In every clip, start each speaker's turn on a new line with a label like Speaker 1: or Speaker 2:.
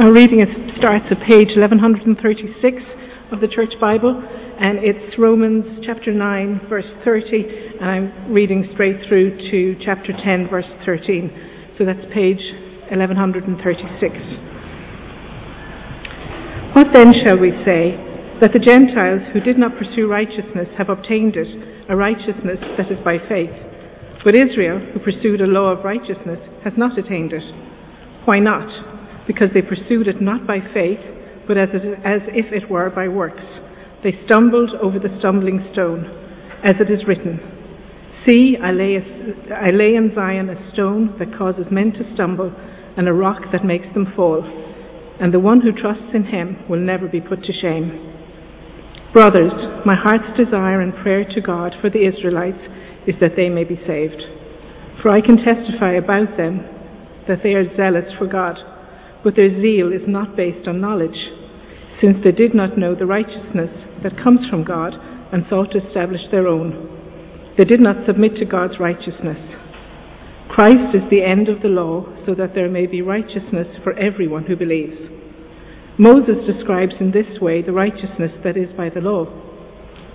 Speaker 1: Our reading is, starts at page 1136 of the Church Bible, and it's Romans chapter 9, verse 30, and I'm reading straight through to chapter 10, verse 13. So that's page 1136. What then shall we say? That the Gentiles who did not pursue righteousness have obtained it, a righteousness that is by faith. But Israel, who pursued a law of righteousness, has not attained it. Why not? Because they pursued it not by faith, but as, it, as if it were by works. They stumbled over the stumbling stone, as it is written See, I lay, a, I lay in Zion a stone that causes men to stumble, and a rock that makes them fall. And the one who trusts in him will never be put to shame. Brothers, my heart's desire and prayer to God for the Israelites is that they may be saved. For I can testify about them that they are zealous for God but their zeal is not based on knowledge, since they did not know the righteousness that comes from God and sought to establish their own. They did not submit to God's righteousness. Christ is the end of the law, so that there may be righteousness for everyone who believes. Moses describes in this way the righteousness that is by the law.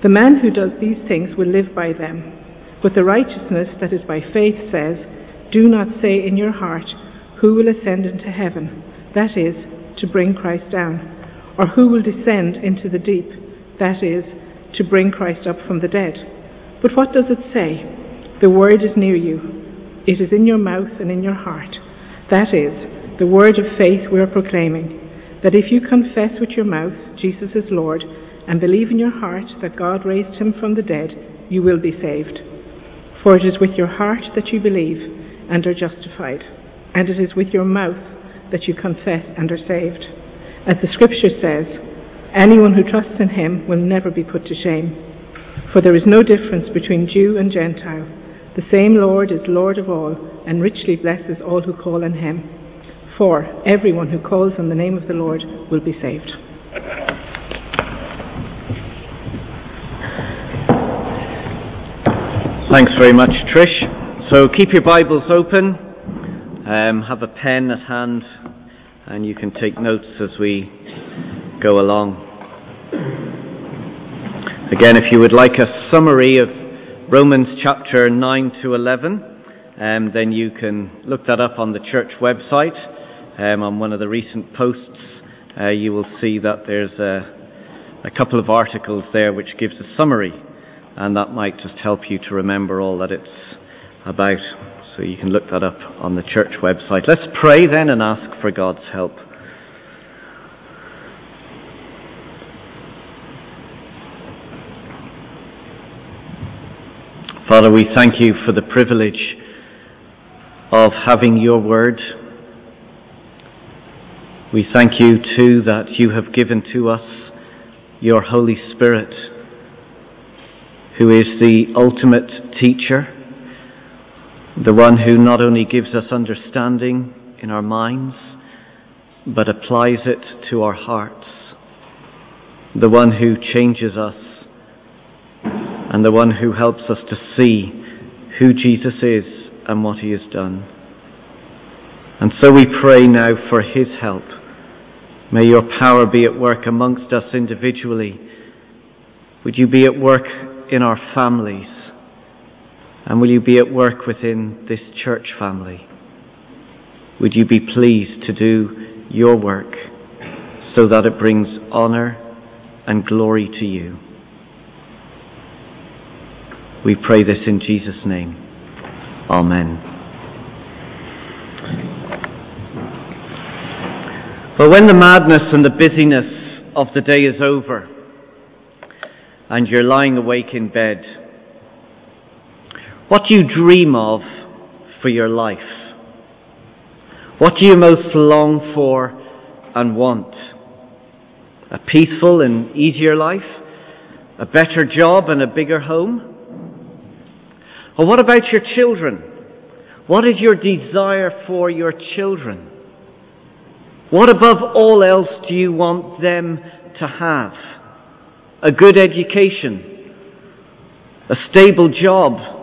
Speaker 1: The man who does these things will live by them. But the righteousness that is by faith says, Do not say in your heart, Who will ascend into heaven? That is, to bring Christ down, or who will descend into the deep, that is, to bring Christ up from the dead. But what does it say? The word is near you. It is in your mouth and in your heart. That is, the word of faith we are proclaiming, that if you confess with your mouth Jesus is Lord, and believe in your heart that God raised him from the dead, you will be saved. For it is with your heart that you believe and are justified, and it is with your mouth that you confess and are saved. As the scripture says, anyone who trusts in him will never be put to shame. For there is no difference between Jew and Gentile. The same Lord is Lord of all, and richly blesses all who call on him. For everyone who calls on the name of the Lord will be saved.
Speaker 2: Thanks very much, Trish. So keep your Bibles open um, have a pen at hand and you can take notes as we go along. Again, if you would like a summary of Romans chapter 9 to 11, um, then you can look that up on the church website. Um, on one of the recent posts, uh, you will see that there's a, a couple of articles there which gives a summary, and that might just help you to remember all that it's about. So you can look that up on the church website. Let's pray then and ask for God's help. Father, we thank you for the privilege of having your word. We thank you too that you have given to us your Holy Spirit, who is the ultimate teacher the one who not only gives us understanding in our minds, but applies it to our hearts, the one who changes us, and the one who helps us to see who Jesus is and what he has done. And so we pray now for his help. May your power be at work amongst us individually. Would you be at work in our families? And will you be at work within this church family? Would you be pleased to do your work so that it brings honour and glory to you? We pray this in Jesus' name. Amen. But when the madness and the busyness of the day is over and you're lying awake in bed, what do you dream of for your life? What do you most long for and want? A peaceful and easier life? A better job and a bigger home? Or what about your children? What is your desire for your children? What above all else do you want them to have? A good education? A stable job?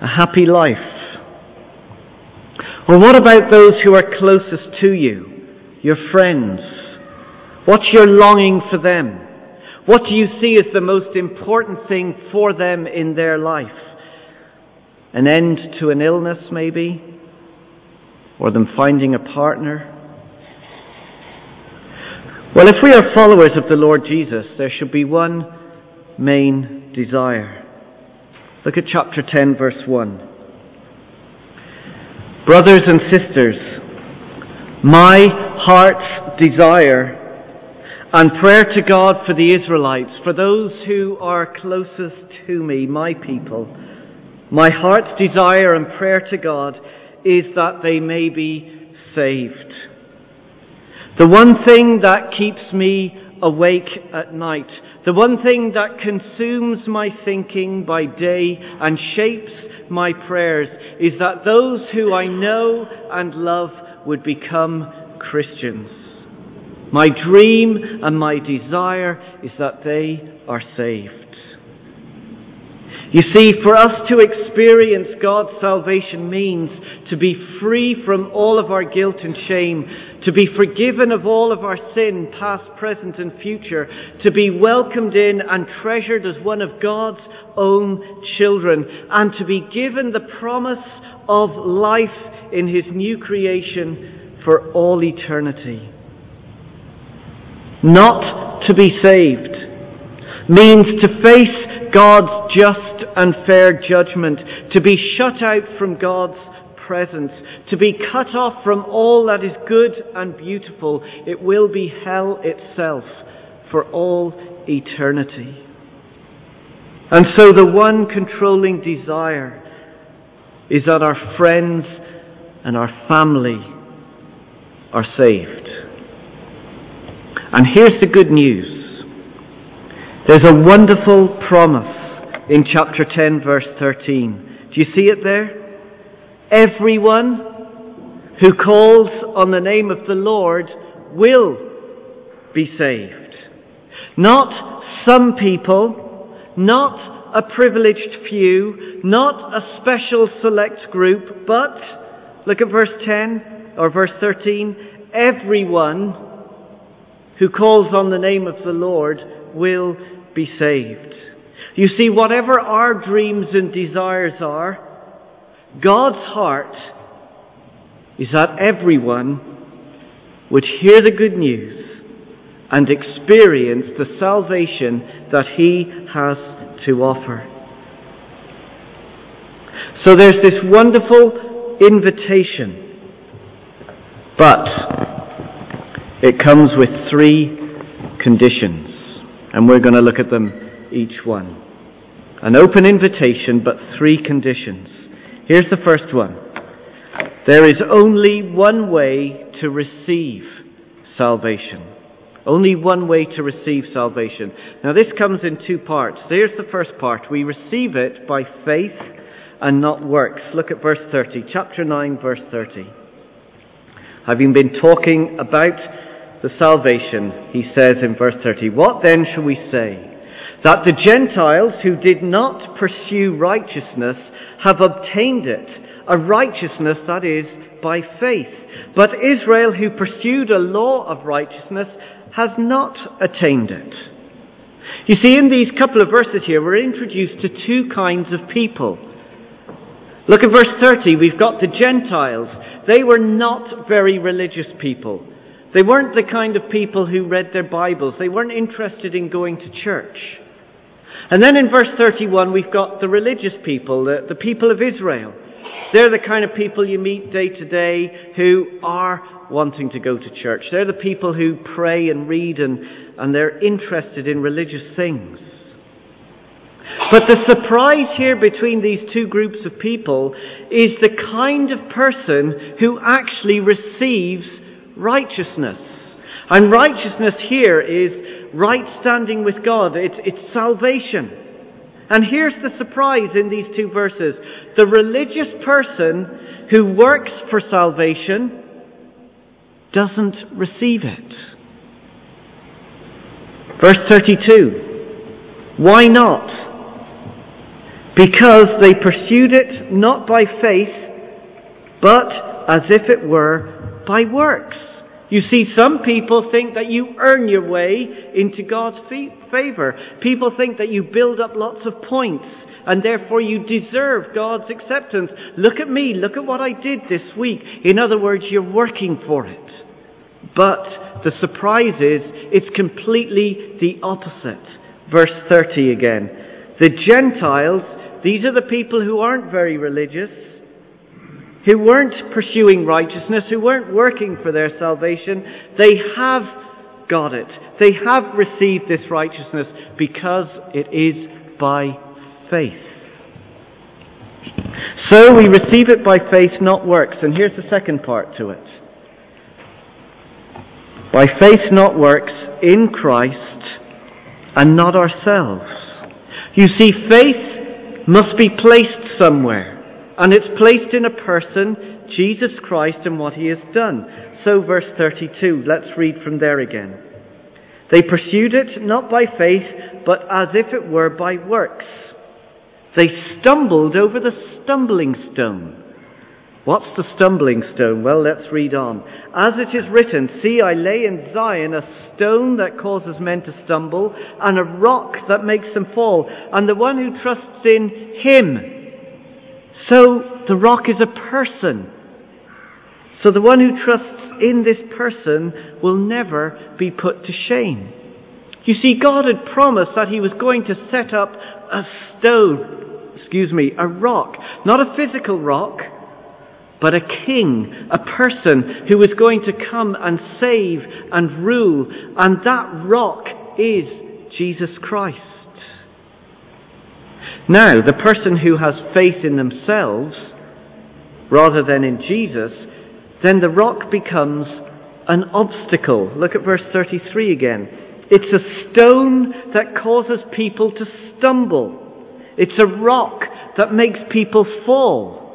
Speaker 2: A happy life? Or what about those who are closest to you, your friends? What's your longing for them? What do you see as the most important thing for them in their life? An end to an illness, maybe? Or them finding a partner? Well, if we are followers of the Lord Jesus, there should be one main desire. Look at chapter 10, verse 1. Brothers and sisters, my heart's desire and prayer to God for the Israelites, for those who are closest to me, my people, my heart's desire and prayer to God is that they may be saved. The one thing that keeps me awake at night, the one thing that consumes my thinking by day and shapes my prayers is that those who I know and love would become Christians. My dream and my desire is that they are saved. You see, for us to experience God's salvation means to be free from all of our guilt and shame, to be forgiven of all of our sin, past, present, and future, to be welcomed in and treasured as one of God's own children, and to be given the promise of life in His new creation for all eternity. Not to be saved means to face God's just and fair judgment, to be shut out from God's presence, to be cut off from all that is good and beautiful. It will be hell itself for all eternity. And so the one controlling desire is that our friends and our family are saved. And here's the good news. There's a wonderful promise in chapter 10, verse 13. Do you see it there? Everyone who calls on the name of the Lord will be saved. Not some people, not a privileged few, not a special select group, but, look at verse 10 or verse 13, everyone who calls on the name of the Lord will be saved. You see, whatever our dreams and desires are, God's heart is that everyone would hear the good news and experience the salvation that He has to offer. So there's this wonderful invitation, but it comes with three conditions, and we're going to look at them each one. An open invitation, but three conditions. Here's the first one. There is only one way to receive salvation. Only one way to receive salvation. Now this comes in two parts. There's the first part. We receive it by faith and not works. Look at verse 30, chapter 9, verse 30. Having been talking about the salvation, he says in verse 30, What then shall we say? That the Gentiles who did not pursue righteousness have obtained it, a righteousness that is by faith. But Israel who pursued a law of righteousness has not attained it. You see, in these couple of verses here, we're introduced to two kinds of people. Look at verse 30. We've got the Gentiles. They were not very religious people. They weren't the kind of people who read their Bibles. They weren't interested in going to church. And then in verse 31, we've got the religious people, the, the people of Israel. They're the kind of people you meet day to day who are wanting to go to church. They're the people who pray and read and, and they're interested in religious things. But the surprise here between these two groups of people is the kind of person who actually receives righteousness. And righteousness here is right standing with God. It's, it's salvation. And here's the surprise in these two verses. The religious person who works for salvation doesn't receive it. Verse 32. Why not? Because they pursued it not by faith, but as if it were by works. You see, some people think that you earn your way into God's favor. People think that you build up lots of points and therefore you deserve God's acceptance. Look at me, look at what I did this week. In other words, you're working for it. But the surprise is, it's completely the opposite. Verse 30 again. The Gentiles, these are the people who aren't very religious, who weren't pursuing righteousness, who weren't working for their salvation, they have got it. They have received this righteousness because it is by faith. So we receive it by faith, not works. And here's the second part to it. By faith, not works, in Christ, and not ourselves. You see, faith must be placed somewhere. And it's placed in a person, Jesus Christ, and what he has done. So, verse 32, let's read from there again. They pursued it not by faith, but as if it were by works. They stumbled over the stumbling stone. What's the stumbling stone? Well, let's read on. As it is written, See, I lay in Zion a stone that causes men to stumble, and a rock that makes them fall, and the one who trusts in him. So the rock is a person. So the one who trusts in this person will never be put to shame. You see, God had promised that He was going to set up a stone excuse me, a rock. Not a physical rock, but a king, a person who was going to come and save and rule. And that rock is Jesus Christ. Now, the person who has faith in themselves rather than in Jesus, then the rock becomes an obstacle. Look at verse 33 again. It's a stone that causes people to stumble. It's a rock that makes people fall.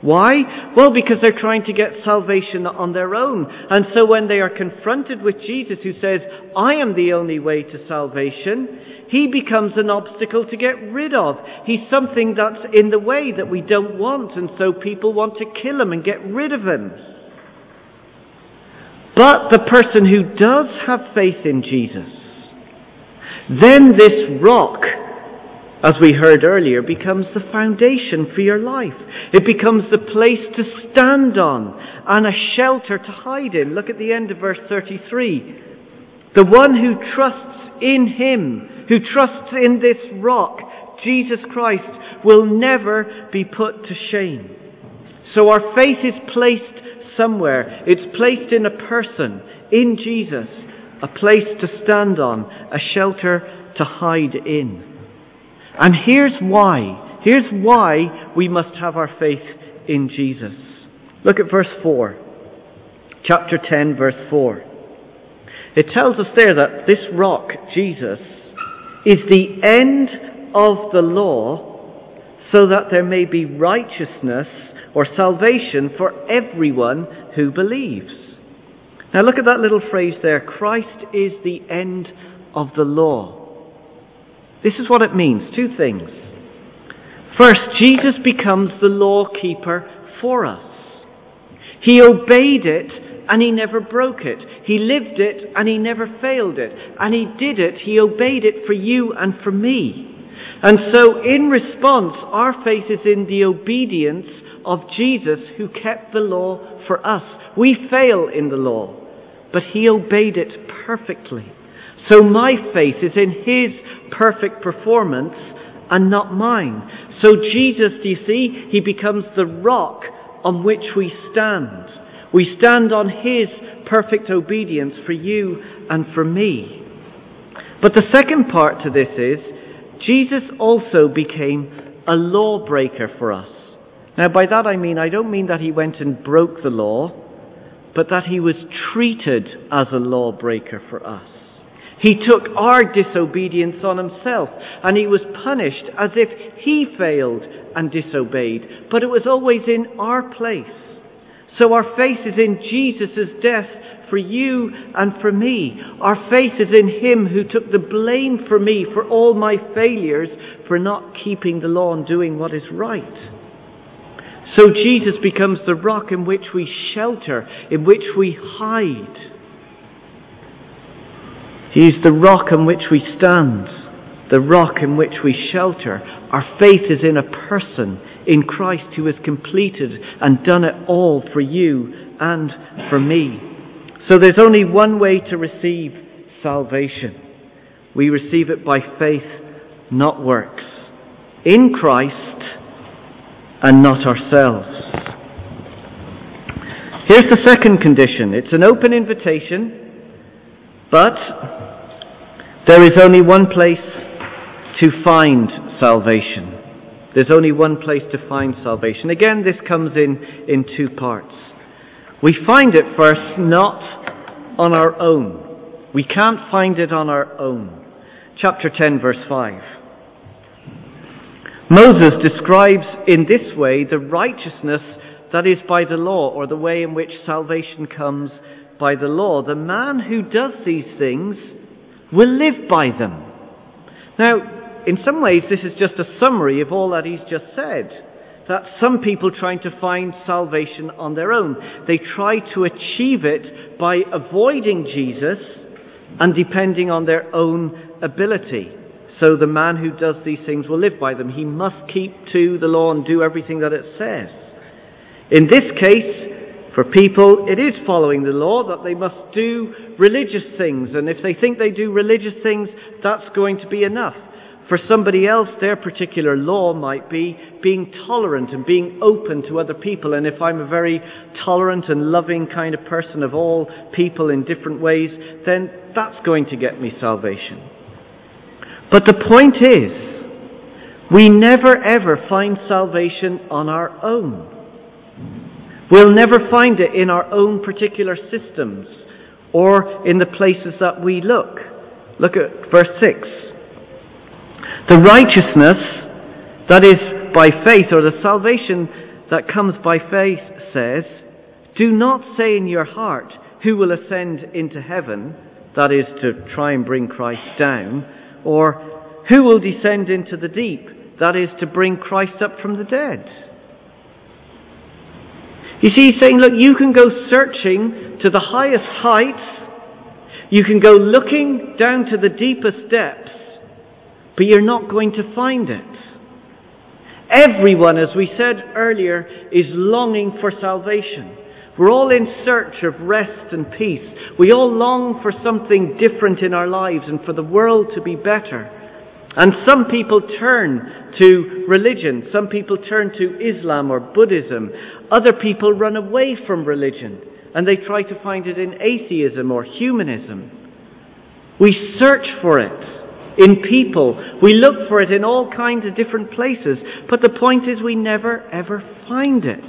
Speaker 2: Why? Well, because they're trying to get salvation on their own. And so when they are confronted with Jesus who says, I am the only way to salvation, he becomes an obstacle to get rid of. He's something that's in the way that we don't want, and so people want to kill him and get rid of him. But the person who does have faith in Jesus, then this rock as we heard earlier, becomes the foundation for your life. It becomes the place to stand on and a shelter to hide in. Look at the end of verse 33. The one who trusts in Him, who trusts in this rock, Jesus Christ, will never be put to shame. So our faith is placed somewhere. It's placed in a person, in Jesus, a place to stand on, a shelter to hide in. And here's why. Here's why we must have our faith in Jesus. Look at verse 4. Chapter 10, verse 4. It tells us there that this rock, Jesus, is the end of the law so that there may be righteousness or salvation for everyone who believes. Now look at that little phrase there. Christ is the end of the law. This is what it means two things. First, Jesus becomes the law keeper for us. He obeyed it and he never broke it. He lived it and he never failed it. And he did it, he obeyed it for you and for me. And so, in response, our faith is in the obedience of Jesus who kept the law for us. We fail in the law, but he obeyed it perfectly. So my faith is in His perfect performance and not mine. So Jesus, do you see, He becomes the rock on which we stand. We stand on His perfect obedience for you and for me. But the second part to this is, Jesus also became a lawbreaker for us. Now by that I mean, I don't mean that He went and broke the law, but that He was treated as a lawbreaker for us. He took our disobedience on himself, and he was punished as if he failed and disobeyed. But it was always in our place. So our faith is in Jesus' death for you and for me. Our faith is in him who took the blame for me for all my failures for not keeping the law and doing what is right. So Jesus becomes the rock in which we shelter, in which we hide. He is the rock on which we stand, the rock in which we shelter. Our faith is in a person, in Christ, who has completed and done it all for you and for me. So there's only one way to receive salvation. We receive it by faith, not works. In Christ and not ourselves. Here's the second condition. It's an open invitation, but there is only one place to find salvation. There's only one place to find salvation. Again, this comes in, in two parts. We find it first not on our own. We can't find it on our own. Chapter 10, verse 5. Moses describes in this way the righteousness that is by the law, or the way in which salvation comes by the law. The man who does these things will live by them. Now, in some ways, this is just a summary of all that he's just said. That some people trying to find salvation on their own. They try to achieve it by avoiding Jesus and depending on their own ability. So the man who does these things will live by them. He must keep to the law and do everything that it says. In this case, for people, it is following the law that they must do religious things, and if they think they do religious things, that's going to be enough. For somebody else, their particular law might be being tolerant and being open to other people. And if I'm a very tolerant and loving kind of person of all people in different ways, then that's going to get me salvation. But the point is, we never ever find salvation on our own. We'll never find it in our own particular systems or in the places that we look. Look at verse 6. The righteousness that is by faith, or the salvation that comes by faith, says, Do not say in your heart, Who will ascend into heaven? That is to try and bring Christ down. Or, Who will descend into the deep? That is to bring Christ up from the dead. You see, he's saying, look, you can go searching to the highest heights, you can go looking down to the deepest depths, but you're not going to find it. Everyone, as we said earlier, is longing for salvation. We're all in search of rest and peace. We all long for something different in our lives and for the world to be better. And some people turn to religion. Some people turn to Islam or Buddhism. Other people run away from religion and they try to find it in atheism or humanism. We search for it in people. We look for it in all kinds of different places. But the point is we never ever find it.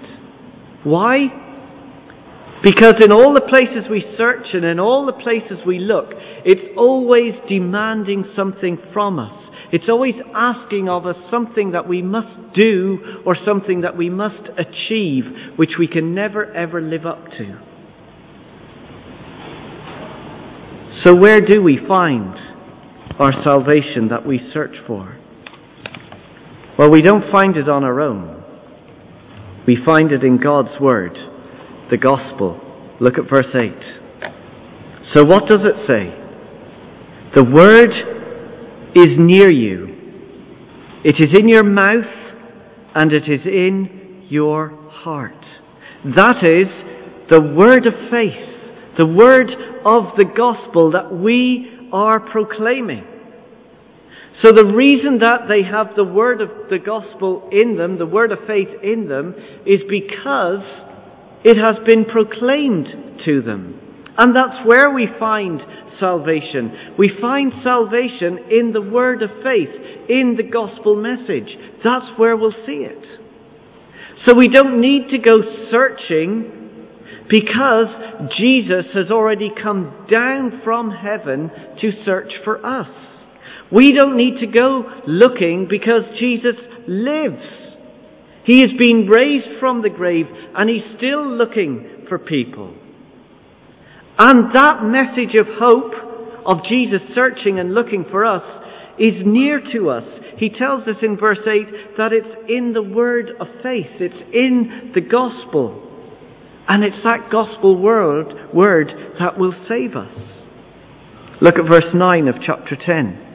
Speaker 2: Why? Because in all the places we search and in all the places we look, it's always demanding something from us. It's always asking of us something that we must do or something that we must achieve, which we can never ever live up to. So, where do we find our salvation that we search for? Well, we don't find it on our own. We find it in God's Word, the Gospel. Look at verse 8. So, what does it say? The Word is near you. It is in your mouth and it is in your heart. That is the word of faith, the word of the gospel that we are proclaiming. So the reason that they have the word of the gospel in them, the word of faith in them, is because it has been proclaimed to them. And that's where we find salvation. We find salvation in the word of faith, in the gospel message. That's where we'll see it. So we don't need to go searching because Jesus has already come down from heaven to search for us. We don't need to go looking because Jesus lives. He has been raised from the grave and he's still looking for people. And that message of hope, of Jesus searching and looking for us, is near to us. He tells us in verse 8 that it's in the word of faith, it's in the gospel. And it's that gospel word, word that will save us. Look at verse 9 of chapter 10.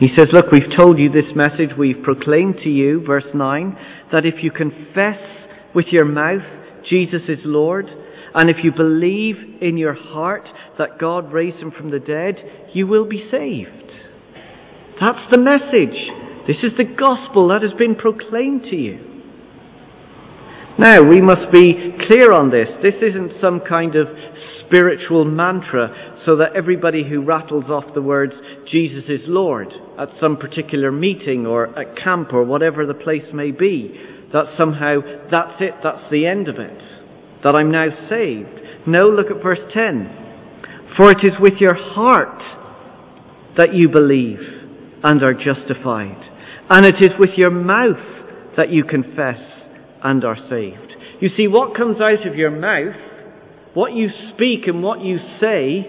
Speaker 2: He says, Look, we've told you this message, we've proclaimed to you, verse 9, that if you confess with your mouth Jesus is Lord, and if you believe in your heart that God raised him from the dead, you will be saved. That's the message. This is the gospel that has been proclaimed to you. Now, we must be clear on this. This isn't some kind of spiritual mantra so that everybody who rattles off the words, Jesus is Lord, at some particular meeting or at camp or whatever the place may be, that somehow that's it, that's the end of it, that I'm now saved. No, look at verse 10. For it is with your heart that you believe and are justified, and it is with your mouth that you confess and are saved. You see, what comes out of your mouth, what you speak and what you say,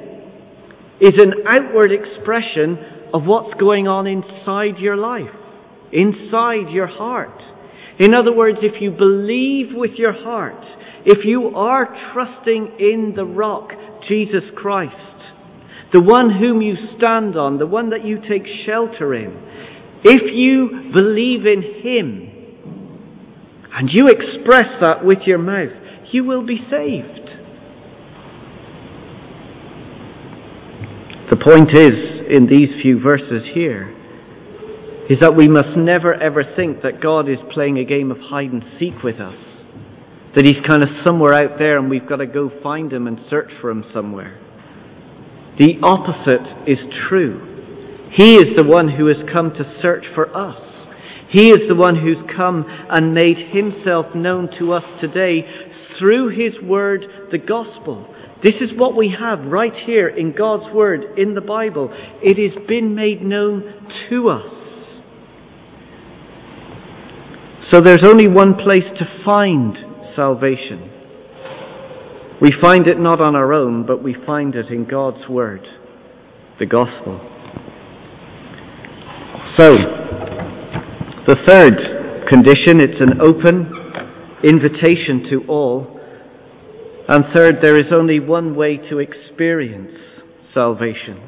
Speaker 2: is an outward expression of what's going on inside your life, inside your heart. In other words, if you believe with your heart, if you are trusting in the rock, Jesus Christ, the one whom you stand on, the one that you take shelter in, if you believe in Him, and you express that with your mouth, you will be saved. The point is, in these few verses here, is that we must never ever think that God is playing a game of hide and seek with us. That He's kind of somewhere out there and we've got to go find Him and search for Him somewhere. The opposite is true. He is the one who has come to search for us. He is the one who's come and made himself known to us today through his word, the gospel. This is what we have right here in God's word, in the Bible. It has been made known to us. So there's only one place to find salvation. We find it not on our own, but we find it in God's word, the gospel. So, the third condition, it's an open invitation to all. And third, there is only one way to experience salvation.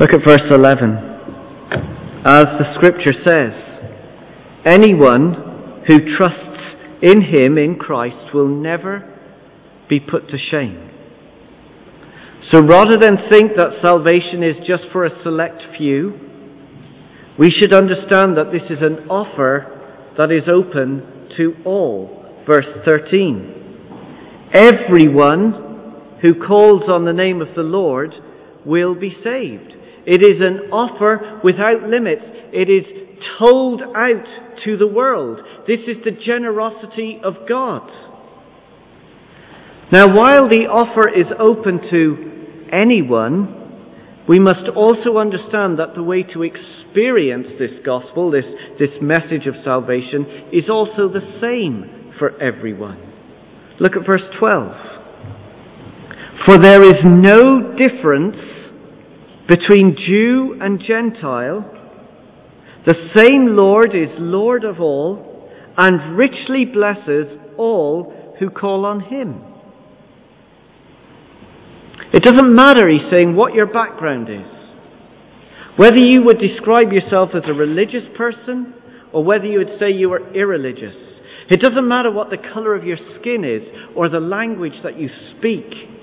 Speaker 2: Look at verse 11. As the scripture says, anyone who trusts in him, in Christ, will never be put to shame. So rather than think that salvation is just for a select few, we should understand that this is an offer that is open to all. Verse 13. Everyone who calls on the name of the Lord will be saved. It is an offer without limits. It is told out to the world. This is the generosity of God. Now, while the offer is open to anyone, we must also understand that the way to experience this gospel, this, this message of salvation, is also the same for everyone. Look at verse 12. For there is no difference between Jew and Gentile. The same Lord is Lord of all and richly blesses all who call on him. It doesn't matter, he's saying, what your background is. Whether you would describe yourself as a religious person or whether you would say you are irreligious. It doesn't matter what the colour of your skin is or the language that you speak.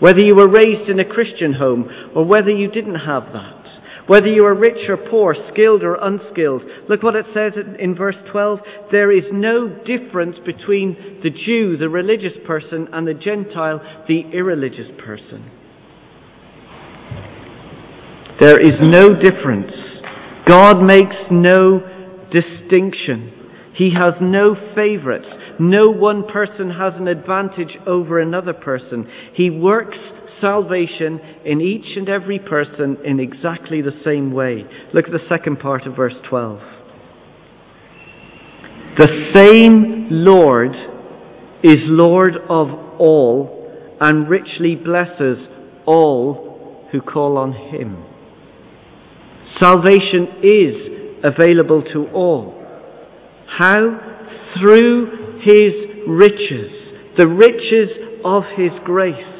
Speaker 2: Whether you were raised in a Christian home or whether you didn't have that. Whether you are rich or poor, skilled or unskilled. Look what it says in verse 12. There is no difference between the Jew, the religious person, and the Gentile, the irreligious person. There is no difference. God makes no distinction. He has no favorites. No one person has an advantage over another person. He works salvation in each and every person in exactly the same way. Look at the second part of verse 12. The same Lord is Lord of all and richly blesses all who call on him. Salvation is available to all. How? Through his riches, the riches of his grace.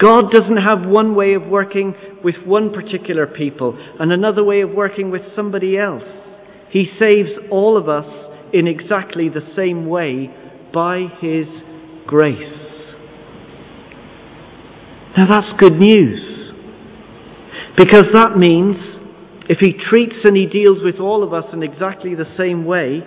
Speaker 2: God doesn't have one way of working with one particular people and another way of working with somebody else. He saves all of us in exactly the same way by His grace. Now that's good news. Because that means if He treats and He deals with all of us in exactly the same way,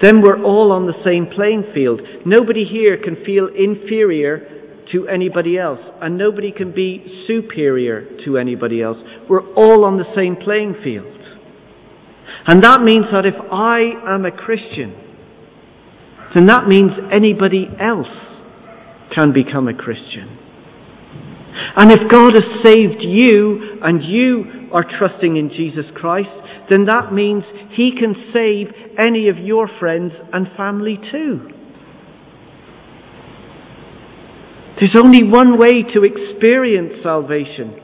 Speaker 2: then we're all on the same playing field. Nobody here can feel inferior to anybody else, and nobody can be superior to anybody else. We're all on the same playing field. And that means that if I am a Christian, then that means anybody else can become a Christian. And if God has saved you and you are trusting in Jesus Christ, then that means He can save any of your friends and family too. There's only one way to experience salvation,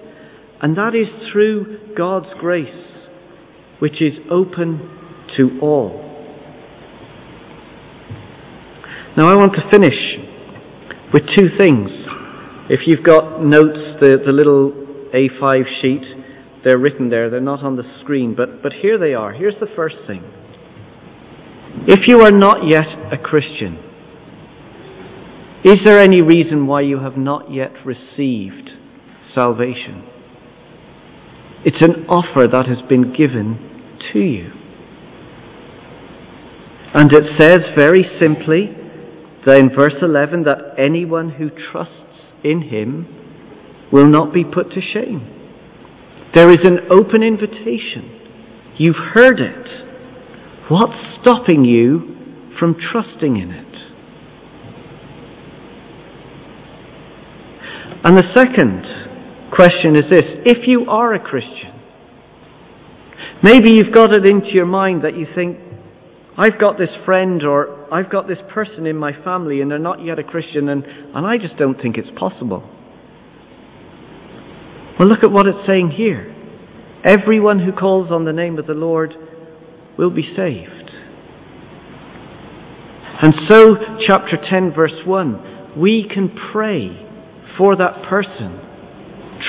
Speaker 2: and that is through God's grace, which is open to all. Now, I want to finish with two things. If you've got notes, the, the little A5 sheet, they're written there. They're not on the screen, but, but here they are. Here's the first thing. If you are not yet a Christian, is there any reason why you have not yet received salvation? It's an offer that has been given to you. And it says very simply in verse 11 that anyone who trusts in him will not be put to shame. There is an open invitation. You've heard it. What's stopping you from trusting in it? And the second question is this if you are a Christian, maybe you've got it into your mind that you think, I've got this friend or I've got this person in my family and they're not yet a Christian and, and I just don't think it's possible. Well, look at what it's saying here. Everyone who calls on the name of the Lord will be saved. And so, chapter 10, verse 1, we can pray for that person,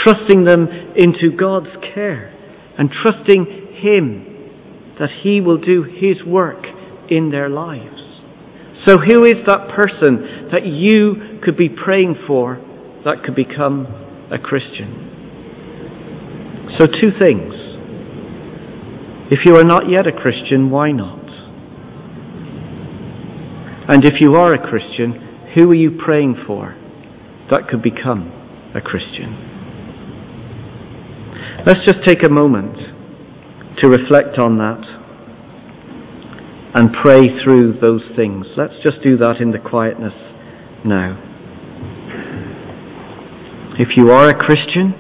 Speaker 2: trusting them into God's care and trusting Him that He will do His work in their lives. So, who is that person that you could be praying for that could become a Christian? So, two things. If you are not yet a Christian, why not? And if you are a Christian, who are you praying for? that could become a Christian. Let's just take a moment to reflect on that and pray through those things. Let's just do that in the quietness now. If you are a Christian,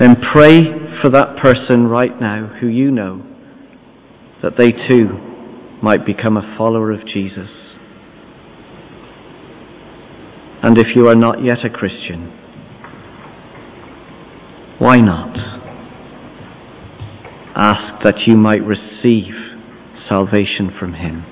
Speaker 2: then pray for that person right now who you know that they too might become a follower of Jesus. And if you are not yet a Christian, why not? Ask that you might receive salvation from Him.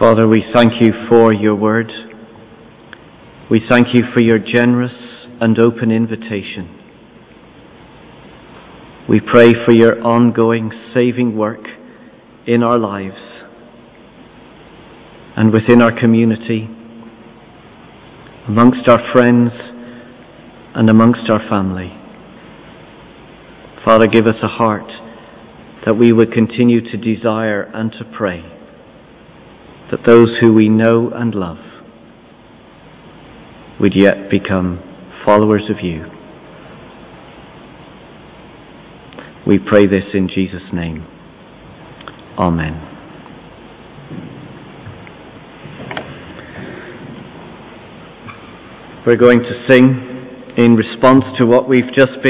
Speaker 2: Father, we thank you for your word. We thank you for your generous and open invitation. We pray for your ongoing saving work in our lives and within our community, amongst our friends and amongst our family. Father, give us a heart that we would continue to desire and to pray that those who we know and love would yet become followers of you. We pray this in Jesus' name. Amen. We're going to sing in response to what we've just been.